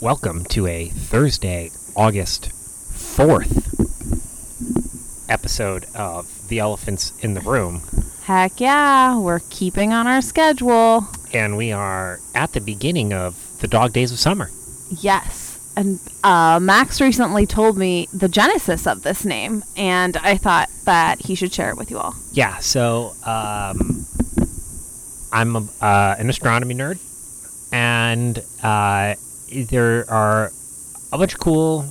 welcome to a Thursday, August 4th episode of The Elephants in the Room. Heck yeah, we're keeping on our schedule. And we are at the beginning of the dog days of summer. Yes. And uh, Max recently told me the genesis of this name, and I thought that he should share it with you all. Yeah, so um, I'm a, uh, an astronomy nerd, and uh, there are a bunch of cool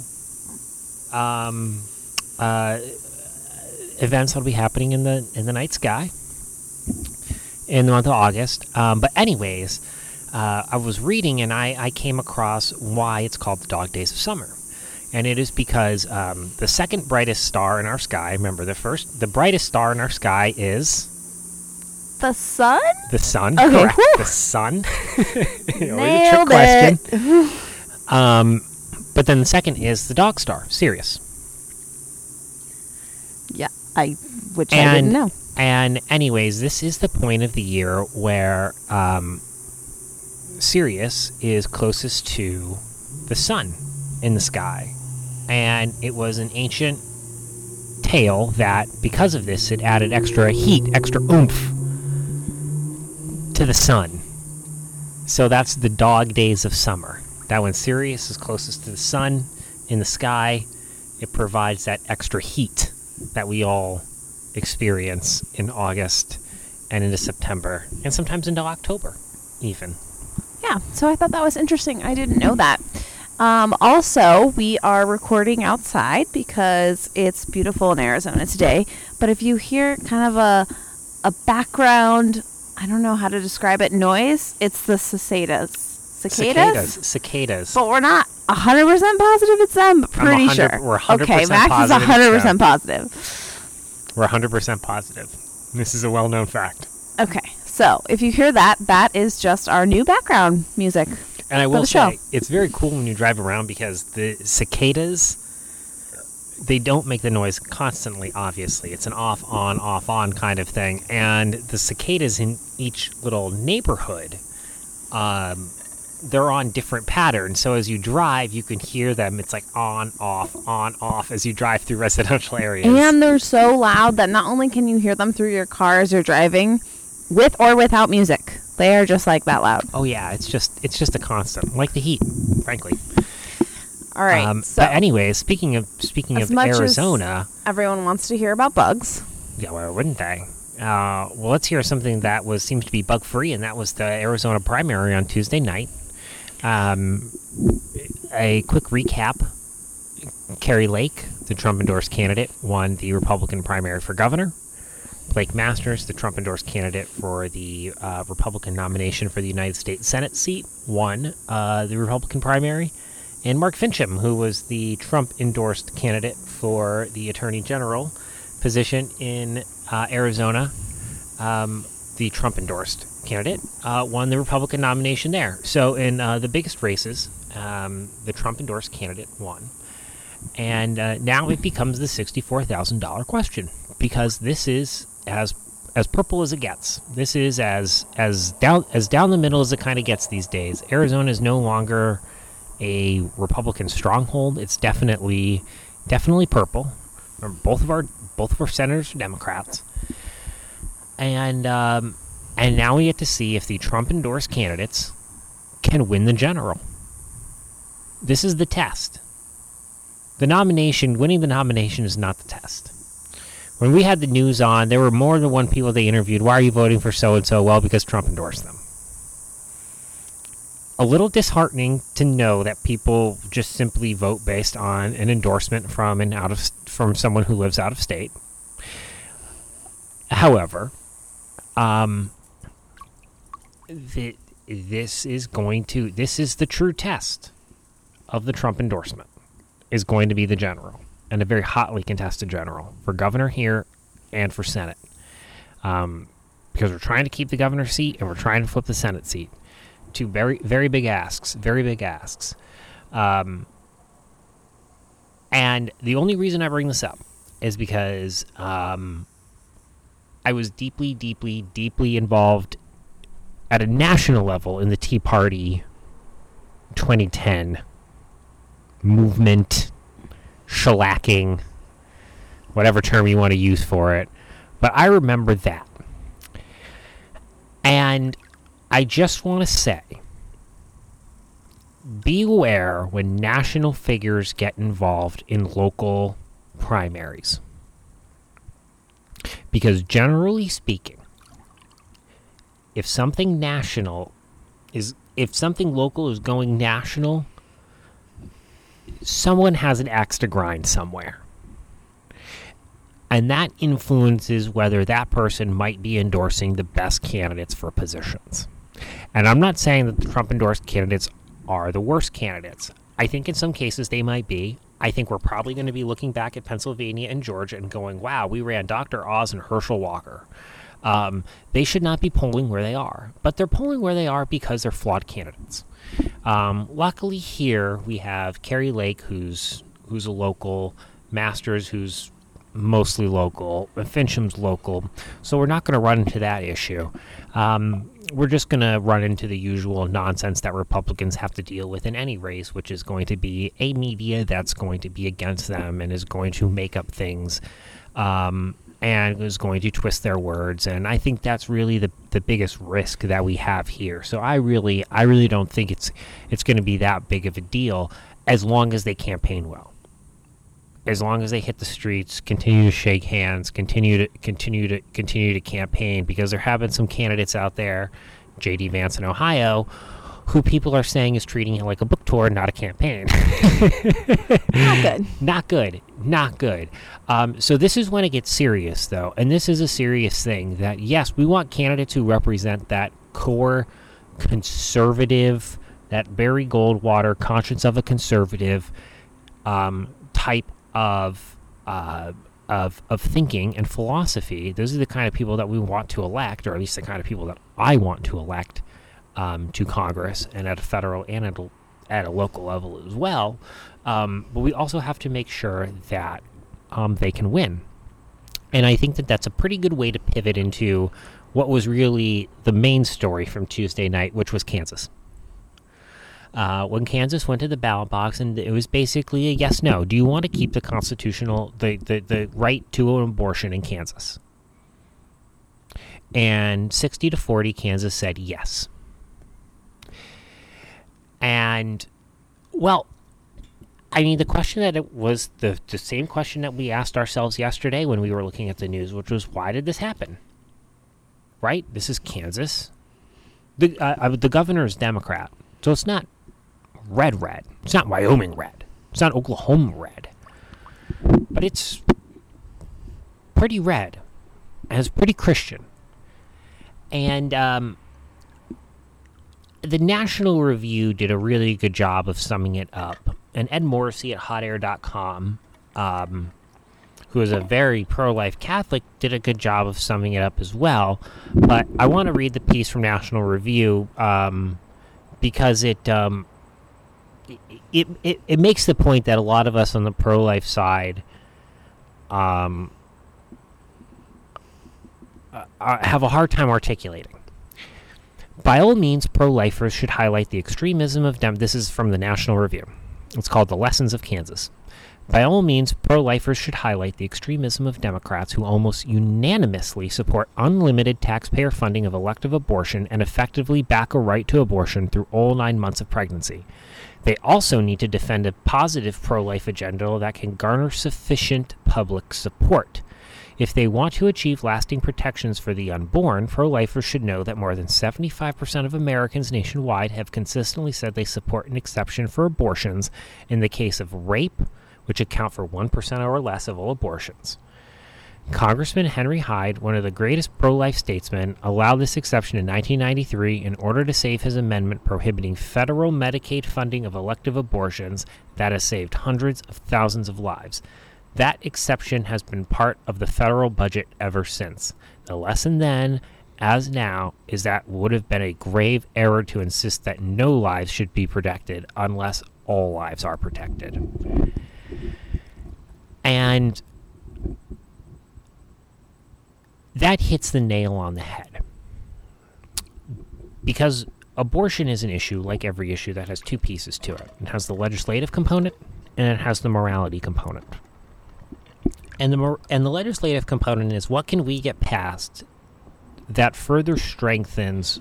um, uh, events that'll be happening in the in the night sky in the month of August. Um, but anyways, uh, I was reading and I, I came across why it's called the Dog Days of Summer. And it is because um, the second brightest star in our sky, remember the first, the brightest star in our sky is The sun? the sun. Okay, correct. whew. The sun. Always a trick Nailed question. it. Um, but then the second is the dog star, Sirius. Yeah, I which I didn't know. And anyways, this is the point of the year where um, Sirius is closest to the sun in the sky, and it was an ancient tale that because of this, it added extra heat, extra oomph to the sun. So that's the dog days of summer. That when Sirius is closest to the sun in the sky, it provides that extra heat that we all experience in August and into September, and sometimes into October, even. Yeah, so I thought that was interesting. I didn't know that. Um, also, we are recording outside because it's beautiful in Arizona today. But if you hear kind of a a background, I don't know how to describe it, noise, it's the cicadas. Cicadas? Cicadas. Cicadas. But we're not 100% positive it's them, but pretty 100 sure. we're 100% okay, Max is it's 100% positive. We're 100% positive. This is a well known fact. Okay, so if you hear that, that is just our new background music. And I will the show. say, it's very cool when you drive around because the cicadas, they don't make the noise constantly, obviously. It's an off, on, off, on kind of thing. And the cicadas in each little neighborhood, um, they're on different patterns. So as you drive, you can hear them. It's like on, off, on, off as you drive through residential areas. And they're so loud that not only can you hear them through your car as you're driving, with or without music, they are just like that loud. oh yeah, it's just it's just a constant, like the heat, frankly. All right. Um, so but anyway, speaking of speaking of Arizona. everyone wants to hear about bugs. Yeah, why wouldn't they? Uh, well, let's hear something that was seems to be bug free, and that was the Arizona primary on Tuesday night. Um, a quick recap: Kari Lake, the Trump endorsed candidate, won the Republican primary for governor. Blake Masters, the Trump endorsed candidate for the uh, Republican nomination for the United States Senate seat, won uh, the Republican primary. And Mark Finchem, who was the Trump endorsed candidate for the Attorney General position in uh, Arizona, um, the Trump endorsed candidate, uh, won the Republican nomination there. So, in uh, the biggest races, um, the Trump endorsed candidate won. And uh, now it becomes the $64,000 question because this is as as purple as it gets. This is as as down as down the middle as it kind of gets these days. Arizona is no longer a Republican stronghold. It's definitely definitely purple. Both of our both of our senators are Democrats, and um, and now we get to see if the Trump endorsed candidates can win the general. This is the test. The nomination, winning the nomination, is not the test. When we had the news on, there were more than one people they interviewed. Why are you voting for so and so? Well, because Trump endorsed them a little disheartening to know that people just simply vote based on an endorsement from an out of from someone who lives out of state. However, um, th- this is going to this is the true test of the Trump endorsement is going to be the general and a very hotly contested general for governor here and for Senate. Um, because we're trying to keep the governor's seat and we're trying to flip the Senate seat two very very big asks, very big asks. Um, and the only reason I bring this up is because um, I was deeply, deeply, deeply involved at a national level in the Tea Party 2010 movement, shellacking, whatever term you want to use for it. But I remember that. And I just want to say beware when national figures get involved in local primaries. Because generally speaking, if something national is if something local is going national, someone has an axe to grind somewhere. And that influences whether that person might be endorsing the best candidates for positions. And I'm not saying that the Trump endorsed candidates are the worst candidates. I think in some cases they might be. I think we're probably going to be looking back at Pennsylvania and Georgia and going, wow, we ran Dr. Oz and Herschel Walker. Um, they should not be polling where they are, but they're polling where they are because they're flawed candidates. Um, luckily, here we have Kari Lake, who's who's a local, Masters, who's mostly local, Finchem's local, so we're not going to run into that issue. Um, we're just going to run into the usual nonsense that Republicans have to deal with in any race, which is going to be a media that's going to be against them and is going to make up things um, and is going to twist their words. And I think that's really the, the biggest risk that we have here. So I really I really don't think it's it's going to be that big of a deal as long as they campaign well as long as they hit the streets, continue to shake hands, continue to continue to continue to campaign, because there have been some candidates out there, J.D. Vance in Ohio, who people are saying is treating it like a book tour, not a campaign. Not good. Not good. Not good. Um, so this is when it gets serious, though, and this is a serious thing. That yes, we want candidates who represent that core conservative, that Barry Goldwater conscience of a conservative um, type of uh, of of thinking and philosophy. Those are the kind of people that we want to elect, or at least the kind of people that I want to elect um, to Congress and at a federal and at a, at a local level as well. Um, but we also have to make sure that um, they can win. And I think that that's a pretty good way to pivot into what was really the main story from Tuesday night, which was Kansas uh, when Kansas went to the ballot box, and it was basically a yes no. Do you want to keep the constitutional the, the, the right to an abortion in Kansas? And 60 to 40, Kansas said yes. And, well, I mean, the question that it was the, the same question that we asked ourselves yesterday when we were looking at the news, which was, why did this happen? Right? This is Kansas. The, uh, uh the governor is Democrat. So it's not red red. It's not Wyoming red. It's not Oklahoma red. But it's pretty red. And it's pretty Christian. And um, the National Review did a really good job of summing it up. And Ed Morrissey at hotair.com, um, who is a very pro life Catholic, did a good job of summing it up as well. But I want to read the piece from National Review um, because it um, it, it, it makes the point that a lot of us on the pro life side um, uh, uh, have a hard time articulating. By all means, pro lifers should highlight the extremism of dem. This is from the National Review. It's called The Lessons of Kansas. By all means, pro lifers should highlight the extremism of Democrats who almost unanimously support unlimited taxpayer funding of elective abortion and effectively back a right to abortion through all nine months of pregnancy. They also need to defend a positive pro life agenda that can garner sufficient public support. If they want to achieve lasting protections for the unborn, pro lifers should know that more than 75% of Americans nationwide have consistently said they support an exception for abortions in the case of rape, which account for 1% or less of all abortions. Congressman Henry Hyde, one of the greatest pro life statesmen, allowed this exception in 1993 in order to save his amendment prohibiting federal Medicaid funding of elective abortions that has saved hundreds of thousands of lives. That exception has been part of the federal budget ever since. The lesson then, as now, is that would have been a grave error to insist that no lives should be protected unless all lives are protected. And that hits the nail on the head. Because abortion is an issue, like every issue, that has two pieces to it. It has the legislative component and it has the morality component. And the mor- and the legislative component is what can we get passed that further strengthens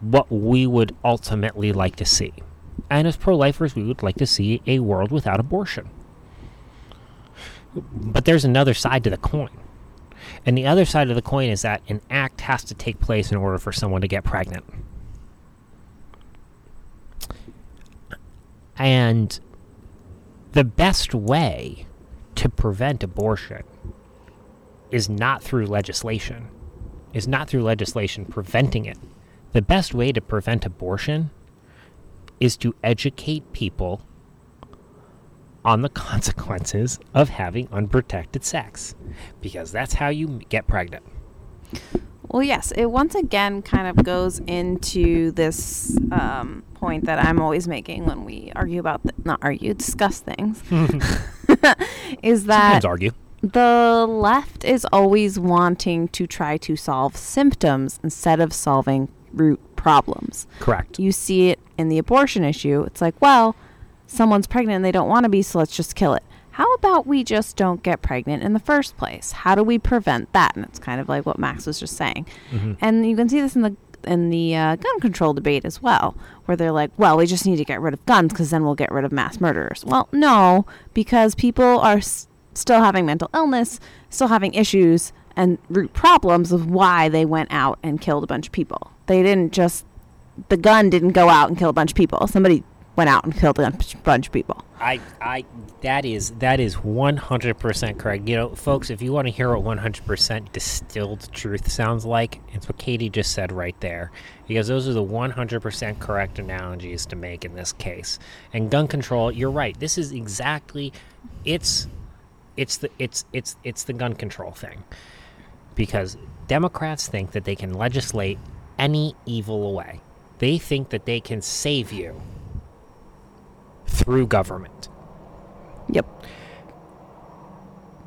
what we would ultimately like to see. And as pro lifers, we would like to see a world without abortion. But there's another side to the coin. And the other side of the coin is that an act has to take place in order for someone to get pregnant. And the best way to prevent abortion is not through legislation, is not through legislation preventing it. The best way to prevent abortion is to educate people on the consequences of having unprotected sex because that's how you get pregnant. Well, yes, it once again kind of goes into this um, point that I'm always making when we argue about, th- not argue, discuss things, is that Sometimes argue. the left is always wanting to try to solve symptoms instead of solving root problems. Correct. You see it in the abortion issue. It's like, well, someone's pregnant and they don't want to be, so let's just kill it. How about we just don't get pregnant in the first place? How do we prevent that? And it's kind of like what Max was just saying. Mhm. And you can see this in the in the uh, gun control debate as well, where they're like, "Well, we just need to get rid of guns because then we'll get rid of mass murderers." Well, no, because people are s- still having mental illness, still having issues and root problems of why they went out and killed a bunch of people. They didn't just the gun didn't go out and kill a bunch of people. Somebody went out and killed a bunch of people. I, I, that is that is one hundred percent correct. You know, folks, if you want to hear what one hundred percent distilled truth sounds like, it's what Katie just said right there, because those are the one hundred percent correct analogies to make in this case. And gun control, you're right. This is exactly, it's, it's the it's it's it's the gun control thing, because Democrats think that they can legislate any evil away. They think that they can save you through government. Yep.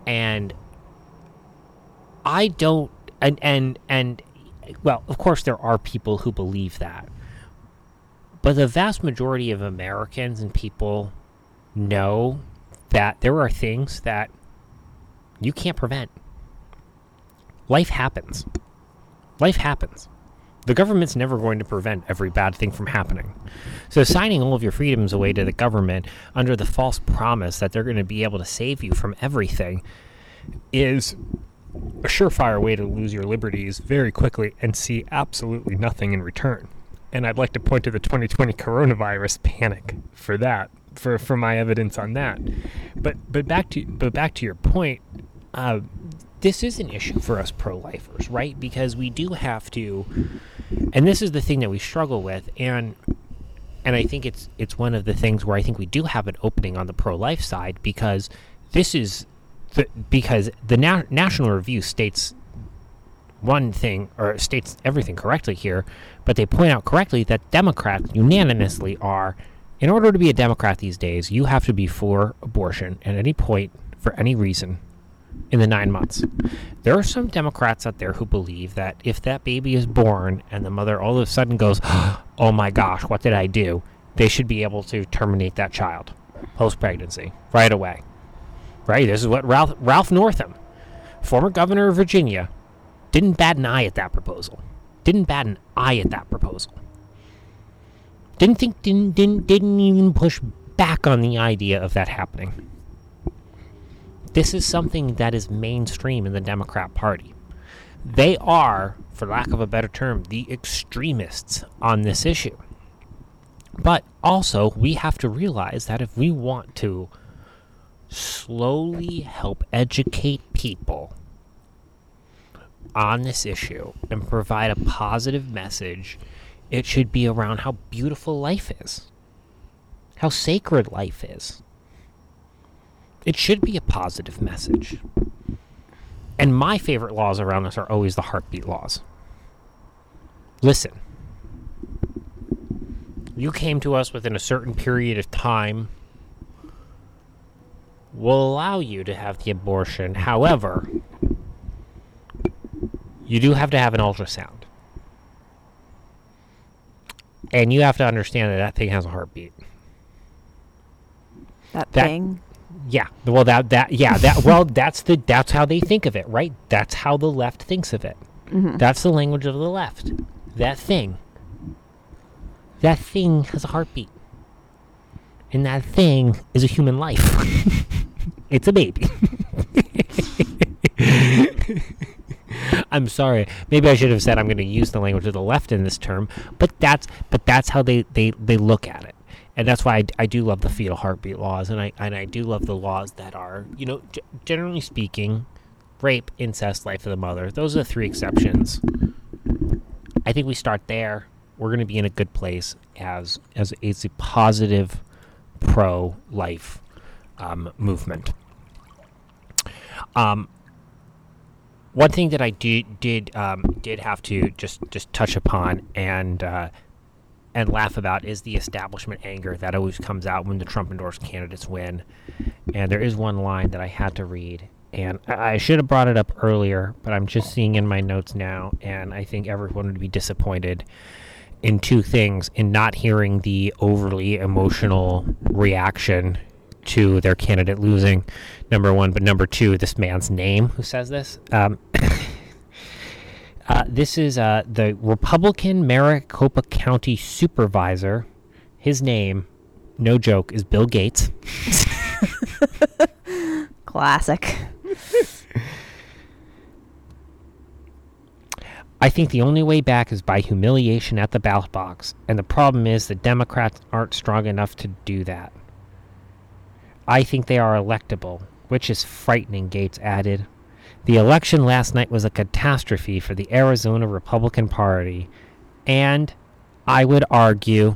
and I don't and and and well, of course there are people who believe that. But the vast majority of Americans and people know that there are things that you can't prevent. Life happens. Life happens. The government's never going to prevent every bad thing from happening. So, signing all of your freedoms away to the government under the false promise that they're going to be able to save you from everything is a surefire way to lose your liberties very quickly and see absolutely nothing in return. And I'd like to point to the 2020 coronavirus panic for that, for, for my evidence on that. But but back to but back to your point, uh, this is an issue for us pro-lifers, right? Because we do have to, and this is the thing that we struggle with, and and I think it's it's one of the things where I think we do have an opening on the pro-life side because this is the because the Na- National Review states one thing or states everything correctly here, but they point out correctly that Democrats unanimously are in order to be a Democrat these days, you have to be for abortion at any point for any reason in the nine months. There are some Democrats out there who believe that if that baby is born and the mother all of a sudden goes, oh my gosh, what did I do? They should be able to terminate that child post pregnancy right away. Right? This is what Ralph, Ralph Northam, former governor of Virginia, didn't bat an eye at that proposal. Didn't bat an eye at that proposal. Didn't think, didn't, didn't, didn't even push back on the idea of that happening. This is something that is mainstream in the Democrat Party. They are, for lack of a better term, the extremists on this issue. But also, we have to realize that if we want to slowly help educate people on this issue and provide a positive message, it should be around how beautiful life is, how sacred life is. It should be a positive message. And my favorite laws around this are always the heartbeat laws. Listen, you came to us within a certain period of time. We'll allow you to have the abortion. However, you do have to have an ultrasound. And you have to understand that that thing has a heartbeat. That, That- thing. Yeah. Well, that that yeah that well that's the that's how they think of it, right? That's how the left thinks of it. Mhm. That's the language of the left. That thing. That thing has a heartbeat. And that thing is a human life. it's a baby. I'm sorry. Maybe I should have said I'm going to use the language of the left in this term, but that's but that's how they they, they look at it. And that's why I, I do love the fetal heartbeat laws and I and I do love the laws that are, you know, g- generally speaking, rape, incest, life of the mother. Those are the three exceptions. I think we start there. We're going to be in a good place as as it's a positive pro life um, movement. Um, one thing that I did did um, did have to just just touch upon and uh, and laugh about is the establishment anger that always comes out when the Trump endorsed candidates win. And there is one line that I had to read, and I should have brought it up earlier, but I'm just seeing in my notes now, and I think everyone would be disappointed in two things in not hearing the overly emotional reaction to their candidate losing number one but number two this man's name who says this um, uh, this is uh, the republican maricopa county supervisor his name no joke is bill gates Classic. I think the only way back is by humiliation at the ballot box, and the problem is the Democrats aren't strong enough to do that. I think they are electable, which is frightening, Gates added. The election last night was a catastrophe for the Arizona Republican Party, and I would argue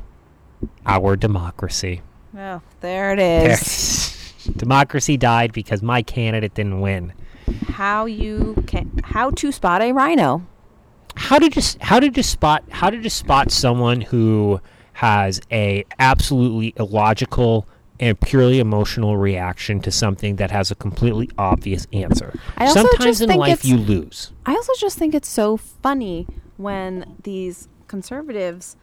our democracy. Oh, there it is. democracy died because my candidate didn't win. How you can how to spot a rhino. how did you s- how did you spot how did you spot someone who has a absolutely illogical and purely emotional reaction to something that has a completely obvious answer? I also Sometimes just in think life it's- you lose. I also just think it's so funny when these conservatives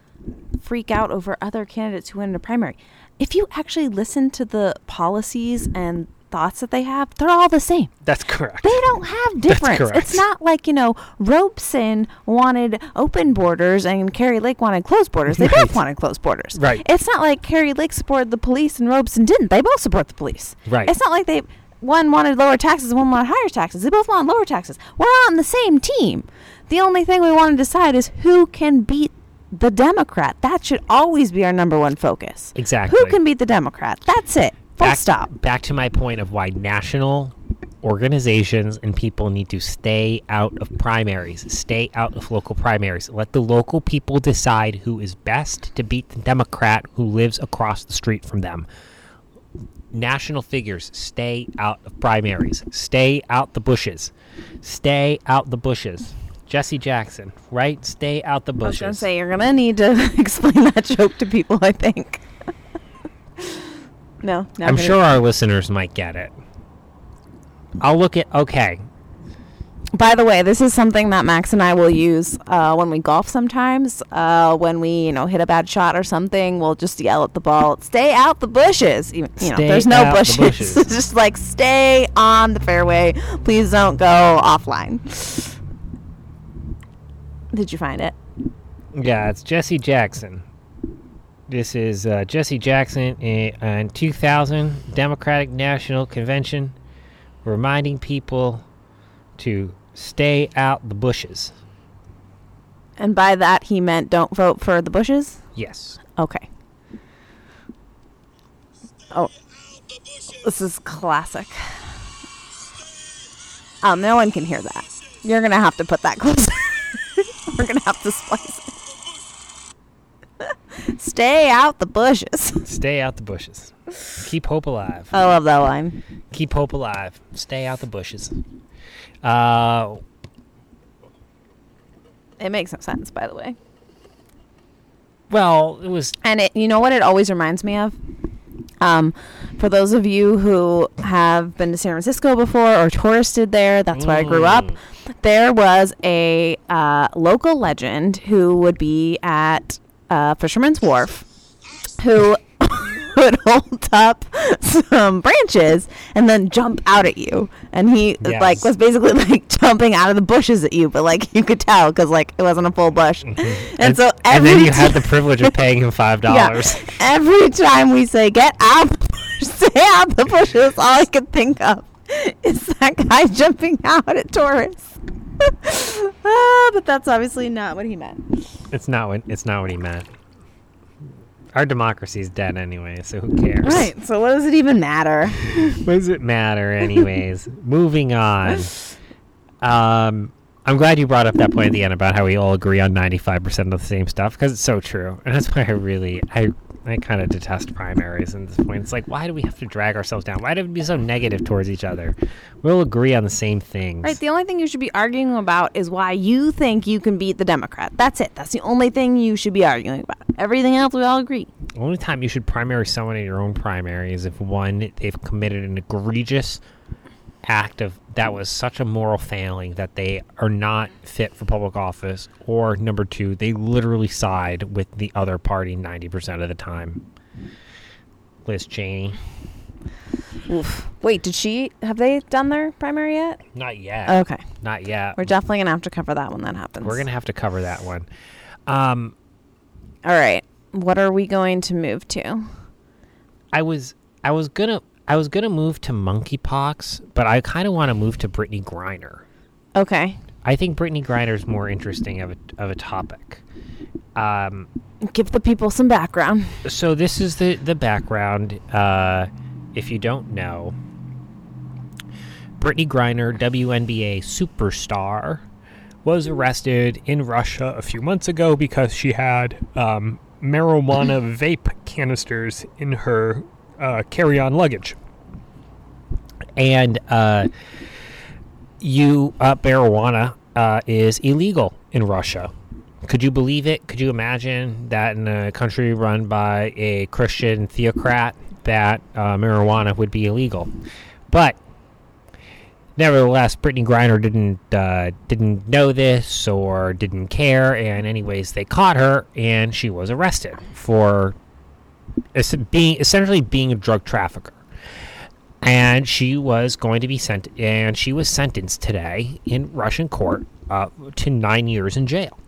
freak out over other candidates who win in a primary. If you actually listen to the policies and thoughts that they have, they're all the same. That's correct. They don't have difference. correct. It's not like, you know, Robson wanted open borders and Kari Lake wanted closed borders. They Right. both wanted closed borders. Right. It's not like Kari Lake supported the police and Robson didn't. They both support the police. Right. It's not like they one wanted lower taxes and one wanted higher taxes. They both want lower taxes. We're on the same team. The only thing we want to decide is who can beat the Democrat. That should always be our number one focus. Exactly. Who can beat the Democrat? That's it. Full back, stop. Back to my point of why national organizations and people need to stay out of primaries, stay out of local primaries. Let the local people decide who is best to beat the Democrat who lives across the street from them. National figures, stay out of primaries. Stay out the bushes. Stay out the bushes. Jesse Jackson, right? Stay out the bushes. I was gonna say you're gonna need to explain that joke to people. I think. No, not I'm gonna- sure our listeners might get it. I'll look at okay. By the way, this is something that Max and I will use uh, when we golf. Sometimes, uh, when we you know hit a bad shot or something, we'll just yell at the ball, "Stay out the bushes." You, you know, there's no out the bushes. bushes. It's just like stay on the fairway. Please don't go offline. Did you find it? Yeah, it's Jesse Jackson. This is uh, Jesse Jackson in, in 2000 Democratic National Convention, reminding people to stay out the bushes. And by that he meant don't vote for the bushes. Yes. Okay. Oh, this is classic. Oh, no one can hear that. You're gonna have to put that closer. We're gonna have to splice it. Stay out the bushes. Stay out the bushes. Keep hope alive. I love that line. Keep hope alive. Stay out the bushes. Uh, It makes no sense, by the way. well, it was And it, you know what it always reminds me of? Um, for those of you who have been to San Francisco before or touristed there, that's where I grew up. Mm. There was a uh, local legend who would be at uh, Fisherman's Wharf, who would hold up some branches and then jump out at you. And he Yes. like was basically like jumping out of the bushes at you, but like you could tell because like it wasn't a full bush. And, so and then you had the privilege of paying him five yeah, dollars. every time we say get out, stay out the bushes, all I could think of is that guy jumping out at tourists. Ah, but that's obviously not what he meant. It's not what it's not what he meant. Our democracy's dead anyway, so who cares? Right. So what does it even matter? What does it matter, anyways? Moving on. Um, I'm glad you brought up that point at the end about how we all agree on 95% of the same stuff because it's so true, and that's why I really I I kind of detest primaries at this point. It's like, why do we have to drag ourselves down? Why do we be so negative towards each other? We'll agree on the same things. Right. The only thing you should be arguing about is why you think you can beat the Democrat. That's it. That's the only thing you should be arguing about. Everything else, we all agree. The only time you should primary someone in your own primary is if one they've committed an egregious act of that was such a moral failing that they are not fit for public office, or number two, they literally side with the other party ninety percent of the time. Liz Cheney, Oof. Wait, did she have they done their primary yet? not yet, Okay. not yet. We're definitely gonna have to cover that when that happens. We're gonna have to cover that one. Um, All right. What are we going to move to? I was I was gonna I was gonna move to monkeypox, but I kind of want to move to Brittney Griner. Okay. I think Brittney Griner is more interesting of a, of a topic. Um, Give the people some background. so this is the the background. Uh, if you don't know, Brittney Griner, WNBA superstar, was arrested in Russia a few months ago because she had um, marijuana vape canisters in her uh, carry-on luggage, and uh, you uh, marijuana uh, is illegal in Russia. Could you believe it? Could you imagine that in a country run by a Christian theocrat that uh, marijuana would be illegal? But nevertheless, Brittney Griner didn't uh, didn't know this or didn't care, and anyways, they caught her and she was arrested for being essentially being a drug trafficker. And she was going to be sent and she was sentenced today in russian court uh, to nine years in jail.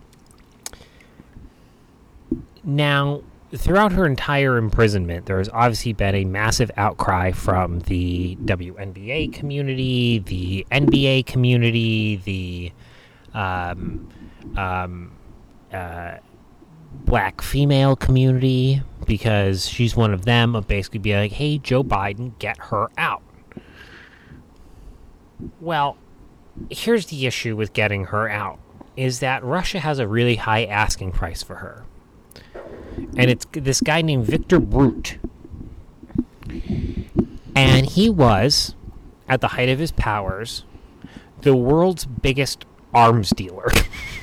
Now throughout her entire imprisonment there has obviously been a massive outcry from the WNBA community the NBA community the um, um, uh, black female community because she's one of them of basically be like, hey, Joe Biden, get her out. Well, here's the issue with getting her out is that Russia has a really high asking price for her. And it's this guy named Viktor Bout. And he was, at the height of his powers, the world's biggest arms dealer.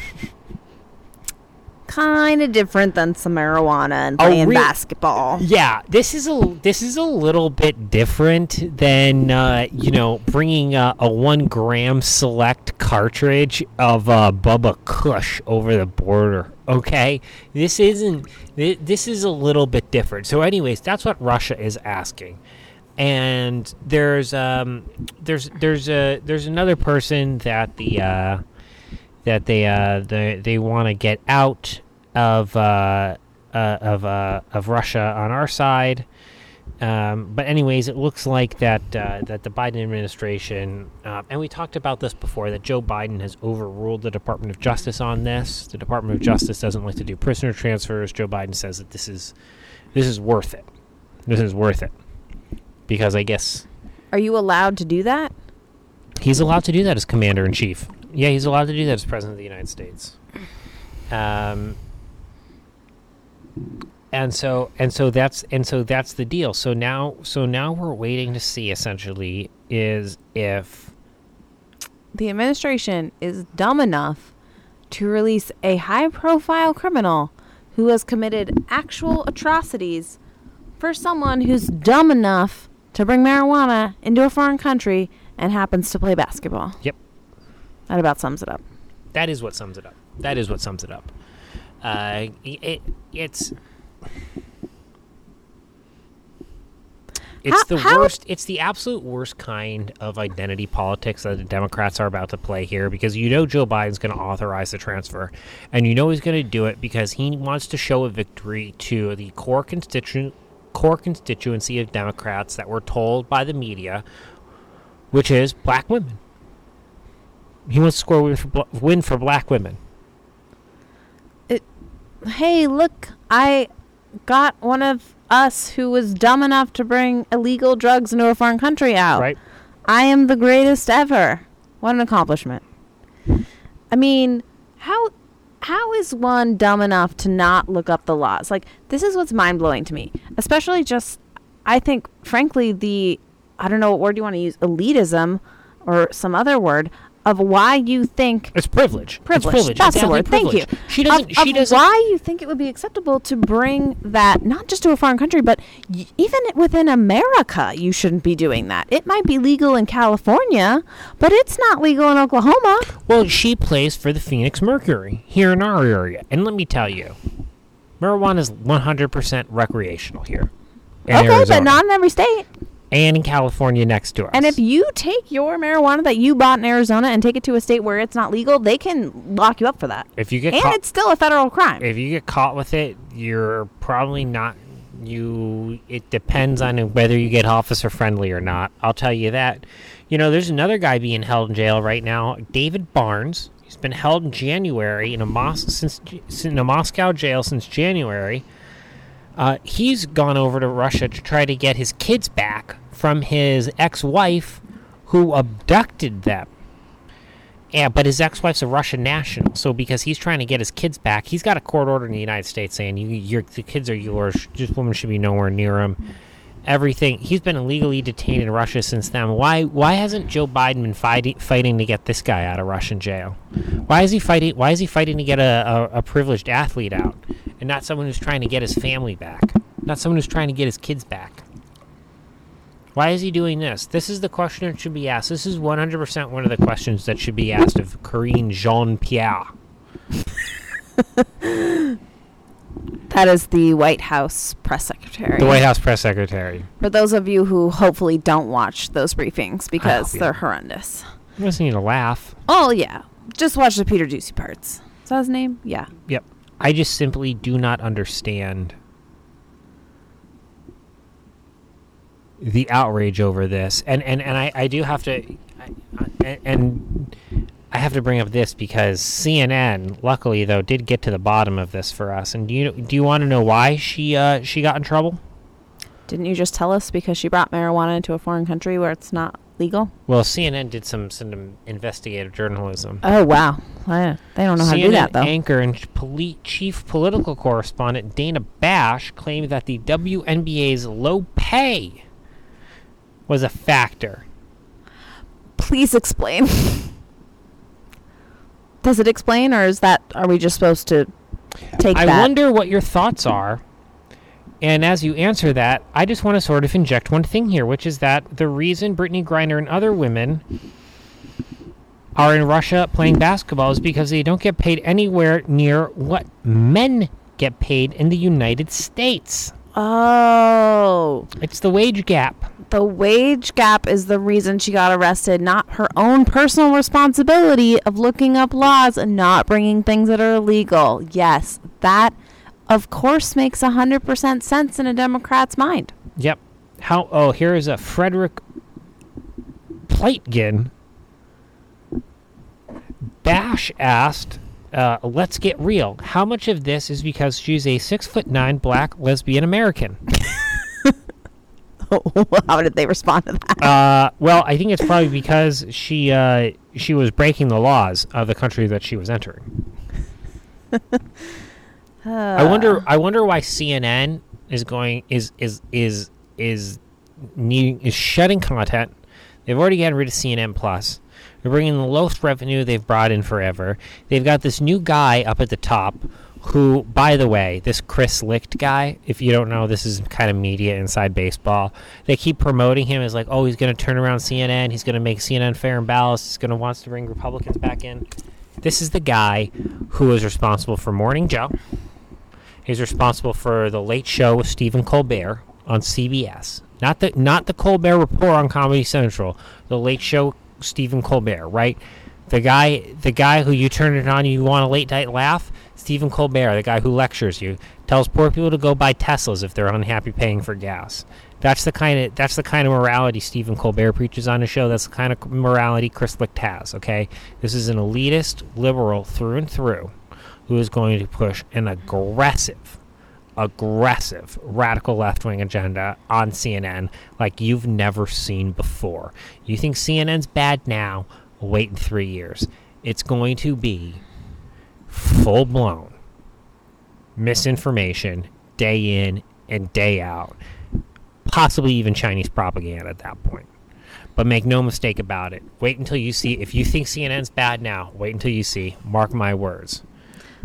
Kind of different than some marijuana and Oh, playing re- basketball. Yeah, this is a this is a little bit different than uh, you know bringing uh, a one gram select cartridge of uh, Bubba Kush over the border. Okay, this isn't. thi- This is a little bit different. So, anyways, that's what Russia is asking. And there's um there's there's a there's another person that the uh, that they uh they they want to get out of uh, uh of uh of Russia on our side. Um, but anyways, it looks like that uh, that the Biden administration, uh, and we talked about this before, that Joe Biden has overruled the Department of Justice on this. The Department of Justice doesn't like to do prisoner transfers. Joe Biden says that this is this is worth it. This is worth it because I guess Are you allowed to do that? He's allowed to do that as commander in chief. Yeah, he's allowed to do that as president of the United States. Um, and so and so that's and so that's the deal. So now so now we're waiting to see essentially is if The administration is dumb enough to release a high profile criminal who has committed actual atrocities for someone who's dumb enough to bring marijuana into a foreign country and happens to play basketball. Yep. That about sums it up. that is what sums it up. That is what sums it up. Uh, it, it's It's How- the how- worst. It's the absolute worst kind of identity politics that the Democrats are about to play here because you know Joe Biden's going to authorize the transfer, and you know he's going to do it because he wants to show a victory to the core constituent core constituency of Democrats that were told by the media, which is black women. He wants to score a win for, win for black women. Hey, look, I got one of us who was dumb enough to bring illegal drugs into a foreign country out. Right? I am the greatest ever. What an accomplishment. I mean, how how is one dumb enough to not look up the laws? Like this is what's mind-blowing to me. Especially just I think frankly the I don't know what word you want to use, elitism or some other word of why you think It's privilege. privilege. It's privilege. That's It's the word. ethnic Thank you. She doesn't. Of, she of doesn't. Why you think it would be acceptable to bring that not just to a foreign country, but y- even within America, you shouldn't be doing that. It might be legal in California, but it's not legal in Oklahoma. Well, she plays for the Phoenix Mercury here in our area, and let me tell you, marijuana is 100% recreational here. okay, Arizona, but not in every state. And in California next to us. And if you take your marijuana that you bought in Arizona and take it to a state where it's not legal, they can lock you up for that. if you get And caught, it's still a federal crime. if you get caught with it, you're probably not. You. It depends on whether you get officer friendly or not. I'll tell you that. You know, there's another guy being held in jail right now, David Barnes. He's been held in January in a Mos- since in a Moscow jail since January. Uh, he's gone over to Russia to try to get his kids back from his ex-wife, who abducted them. Yeah, but his ex-wife's a Russian national, so because he's trying to get his kids back, he's got a court order in the United States saying you, your the kids are yours. This woman should be nowhere near him. Everything. He's been illegally detained in Russia since then. Why? Why hasn't Joe Biden been fighting fighting to get this guy out of Russian jail? Why is he fighting? Why is he fighting to get a, a, a privileged athlete out, and not someone who's trying to get his family back? Not someone who's trying to get his kids back. Why is he doing this? This is the question that should be asked. This is 100% one of the questions that should be asked of Karine Jean Pierre. that is the White House press secretary. The White House press secretary. For those of you who hopefully don't watch those briefings because ah, yeah. they're horrendous. I just need to laugh. Oh yeah, just watch the Peter Doocy parts. Is that his name? Yeah. Yep. I just simply do not understand the outrage over this. And and, and I, I do have to I, and I have to bring up this because CNN, luckily though, did get to the bottom of this for us. And do you do you want to know why she uh, she got in trouble? Didn't you just tell us because she brought marijuana into a foreign country where it's not legal? Well, CNN did some some investigative journalism. Oh wow, I- they don't know how to do that though. anchor and poli- chief political correspondent Dana Bash claimed that the WNBA's low pay was a factor. Please explain. Does it explain, or is that are we just supposed to take I that? wonder what your thoughts are. And as you answer that, I just want to sort of inject one thing here, which is that the reason Brittney Griner and other women are in Russia playing basketball is because they don't get paid anywhere near what men get paid in the United States. oh, It's the wage gap. the wage gap is the reason she got arrested, not her own personal responsibility of looking up laws and not bringing things that are illegal. Yes, that of course makes 100% sense in a Democrat's mind. Yep. How? Oh, here is a Frederick Pleitgen. Bash asked, uh, "Let's get real. How much of this is because she's a six foot nine black lesbian American?" How did they respond to that? uh, well, I think it's probably because she uh, she was breaking the laws of the country that she was entering. I wonder. I wonder why CNN is going is is is is needing is shutting content. They've already gotten rid of CNN Plus. They're bringing the lowest revenue they've brought in forever. They've got this new guy up at the top, who, by the way, this Chris Licht guy. If you don't know, this is kind of media inside baseball. They keep promoting him as like, oh, he's going to turn around CNN. He's going to make CNN fair and balanced. He's going to wants to bring Republicans back in. This is the guy who is responsible for Morning Joe. He's responsible for the Late Show with Stephen Colbert on CBS. not the not the Colbert Report on Comedy Central, the Late Show Stephen Colbert, right? The guy, the guy who you turn it on, you want a late night laugh. Stephen Colbert, the guy who lectures you, tells poor people to go buy Teslas if they're unhappy paying for gas. That's the kind of that's the kind of morality Stephen Colbert preaches on his show. That's the kind of morality Chris Licht has. Okay, this is an elitist liberal through and through, who is going to push an aggressive, aggressive radical left wing agenda on CNN like you've never seen before. You think CNN's bad now? Wait in three years. It's going to be full blown misinformation day in and day out possibly even Chinese propaganda at that point. But make no mistake about it. Wait until you see. If you think CNN's bad now, wait until you see. Mark my words.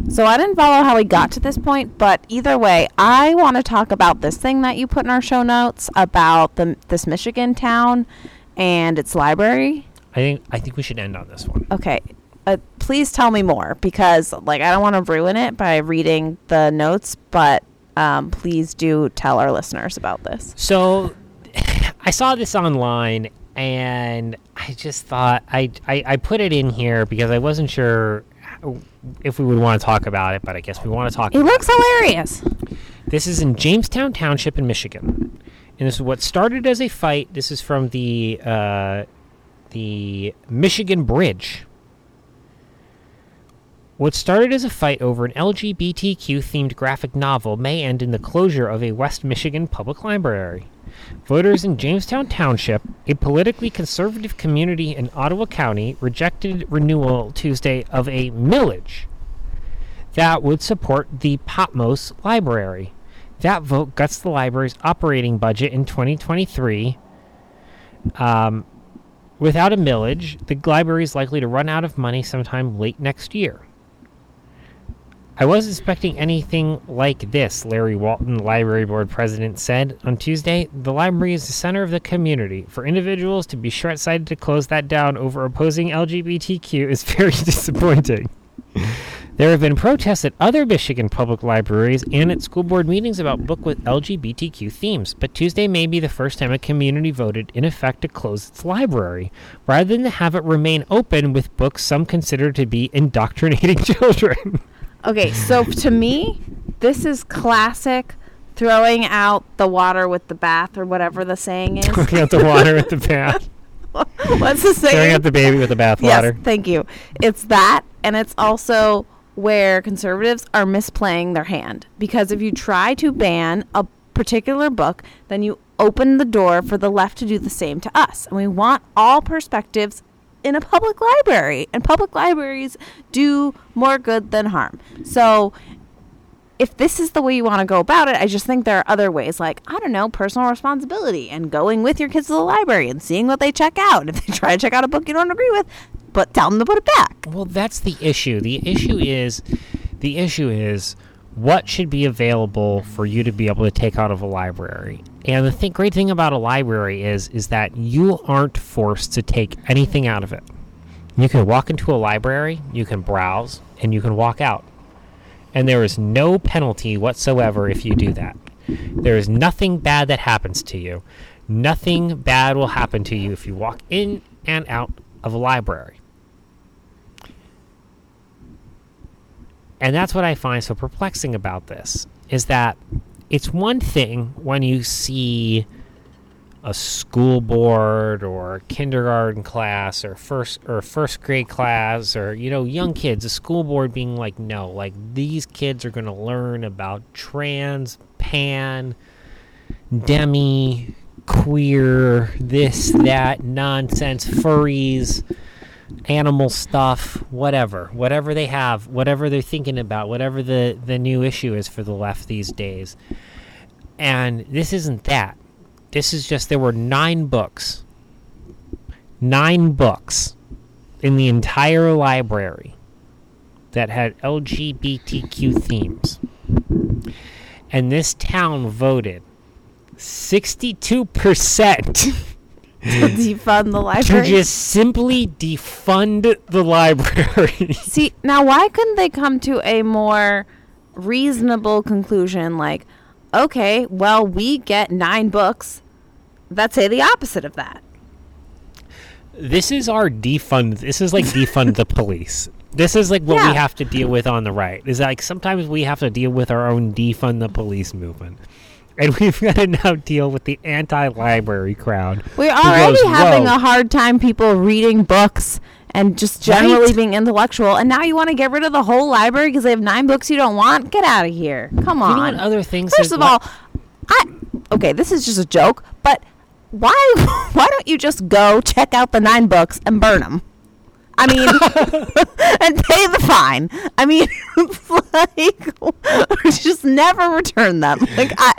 So I didn't follow how we got to this point, but either way, I want to talk about this thing that you put in our show notes about the this Michigan town and its library. I think I think we should end on this one. Okay. Uh, please tell me more because like I don't want to ruin it by reading the notes, but um, please do tell our listeners about this. So I saw this online and I just thought I, I, I put it in here because I wasn't sure if we would want to talk about it, but I guess we want to talk. It looks it. hilarious. This is in Jamestown Township in Michigan, and this is what started as a fight. This is from the uh, the Michigan Bridge. What started as a fight over an LGBTQ themed graphic novel may end in the closure of a West Michigan public library. Voters in Jamestown Township, a politically conservative community in Ottawa County, rejected renewal Tuesday of a millage that would support the Patmos Library. That vote guts the library's operating budget in 2023. Um, without a millage, the library is likely to run out of money sometime late next year. I wasn't expecting anything like this, Larry Walton, Library Board President, said on Tuesday. The library is the center of the community. For individuals to be short sighted to close that down over opposing LGBTQ is very disappointing. there have been protests at other Michigan public libraries and at school board meetings about books with LGBTQ themes, but Tuesday may be the first time a community voted, in effect, to close its library, rather than to have it remain open with books some consider to be indoctrinating children. Okay, so to me, this is classic throwing out the water with the bath or whatever the saying is. Throwing out the water with the bath. What's the saying? Throwing out the baby with the bath yes, water. thank you. It's that, and it's also where conservatives are misplaying their hand. Because if you try to ban a particular book, then you open the door for the left to do the same to us. And we want all perspectives in a public library, and public libraries do more good than harm. So, if this is the way you want to go about it, I just think there are other ways, like, I don't know, personal responsibility and going with your kids to the library and seeing what they check out. If they try to check out a book you don't agree with, but tell them to put it back. Well, that's the issue. The issue is, the issue is, what should be available for you to be able to take out of a library. And the th- great thing about a library is is that you aren't forced to take anything out of it. You can walk into a library, you can browse, and you can walk out. And there is no penalty whatsoever if you do that. There is nothing bad that happens to you. Nothing bad will happen to you if you walk in and out of a library. And that's what I find so perplexing about this is that it's one thing when you see a school board or kindergarten class or first or first grade class or you know young kids a school board being like no like these kids are going to learn about trans pan demi queer this that nonsense furries animal stuff, whatever, whatever they have, whatever they're thinking about, whatever the, the new issue is for the left these days. And this isn't that. This is just there were nine books, nine books in the entire library that had LGBTQ themes. And this town voted 62%. to defund the library. To just simply defund the library. See, now why couldn't they come to a more reasonable conclusion like, okay, well, we get nine books that say the opposite of that. This is our defund. This is like defund the police. This is like what Yeah. we have to deal with on the right. Is like sometimes we have to deal with our own defund the police movement, and we've got to now deal with the anti-library crowd. We're already goes, having a hard time people reading books and just generally Right? being intellectual. And now you want to get rid of the whole library because they have nine books you don't want? Get out of here. Come You on. know what other things? First that- of all, I okay, this is just a joke, but why why don't you just go check out the nine books and burn them? I mean, and pay the fine. I mean, it's like just never return them. Like I,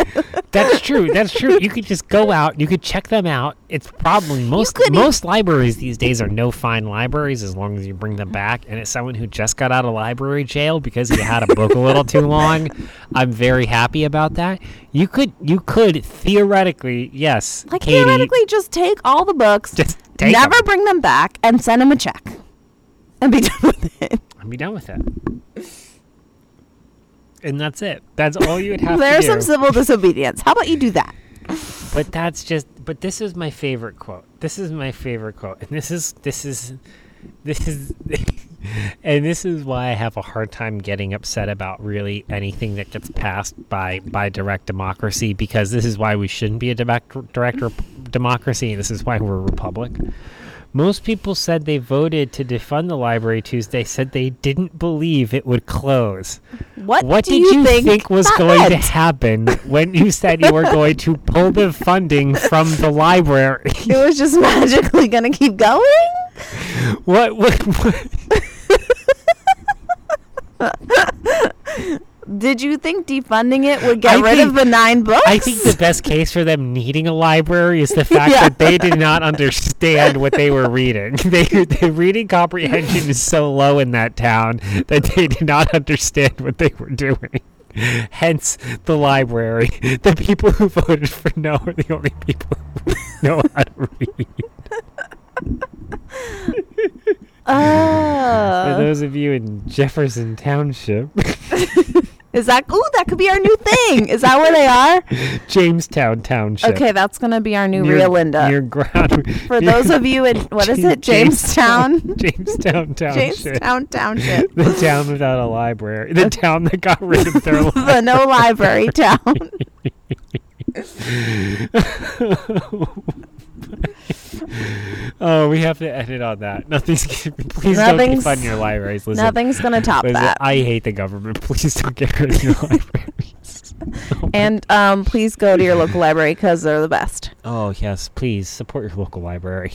That's true. That's true. You could just go out. You could check them out. It's probably most most libraries these days are no fine libraries as long as you bring them back. And it's someone who just got out of library jail because he had a book a little too long. I'm very happy about that. You could you could theoretically yes, like Katie, theoretically, just take all the books, just take never 'em bring them back, and send them a check, and be done with it. and be done with it. And that's it. That's all you would have There's to do. some civil disobedience. How about you do that? But that's just. But this is my favorite quote. This is my favorite quote, and this is this is this is, and this is why I have a hard time getting upset about really anything that gets passed by by direct democracy because this is why we shouldn't be a direct direct rep- democracy, and this is why we're a republic. Most people said they voted to defund the library Tuesday. Said they didn't believe it would close. What, What did you, you think, think, was that going to happen when you said you were going to pull the funding from the library? It was just magically gonna keep going. what, what, what? Did you think defunding it would get I rid of the nine books? I think the best case for them needing a library is the fact Yeah. that they did not understand what they were reading. They, the reading comprehension is so low in that town that they did not understand what they were doing. Hence, the library. The people who voted for no are the only people who know how to read. Ah. For Oh, those of you in Jefferson Township, is that? Ooh, that could be our new thing. Is that where they are? Jamestown Township. Okay, that's gonna be our new near, Rio Linda. Near ground. For those of you in what is it, Jamestown? Jamestown Township. Jamestown Township, The town without a library. The town that got rid of their library. the no library town. Oh, we have to edit on that. Nothing's. Please don't Nothing's- defund your libraries. Listen, Nothing's gonna top listen, that. I hate the government. Please don't get rid of your libraries. And um, please go to your local library because they're the best. Oh yes, please support your local library.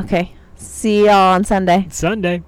Okay. See y'all on Sunday. Sunday.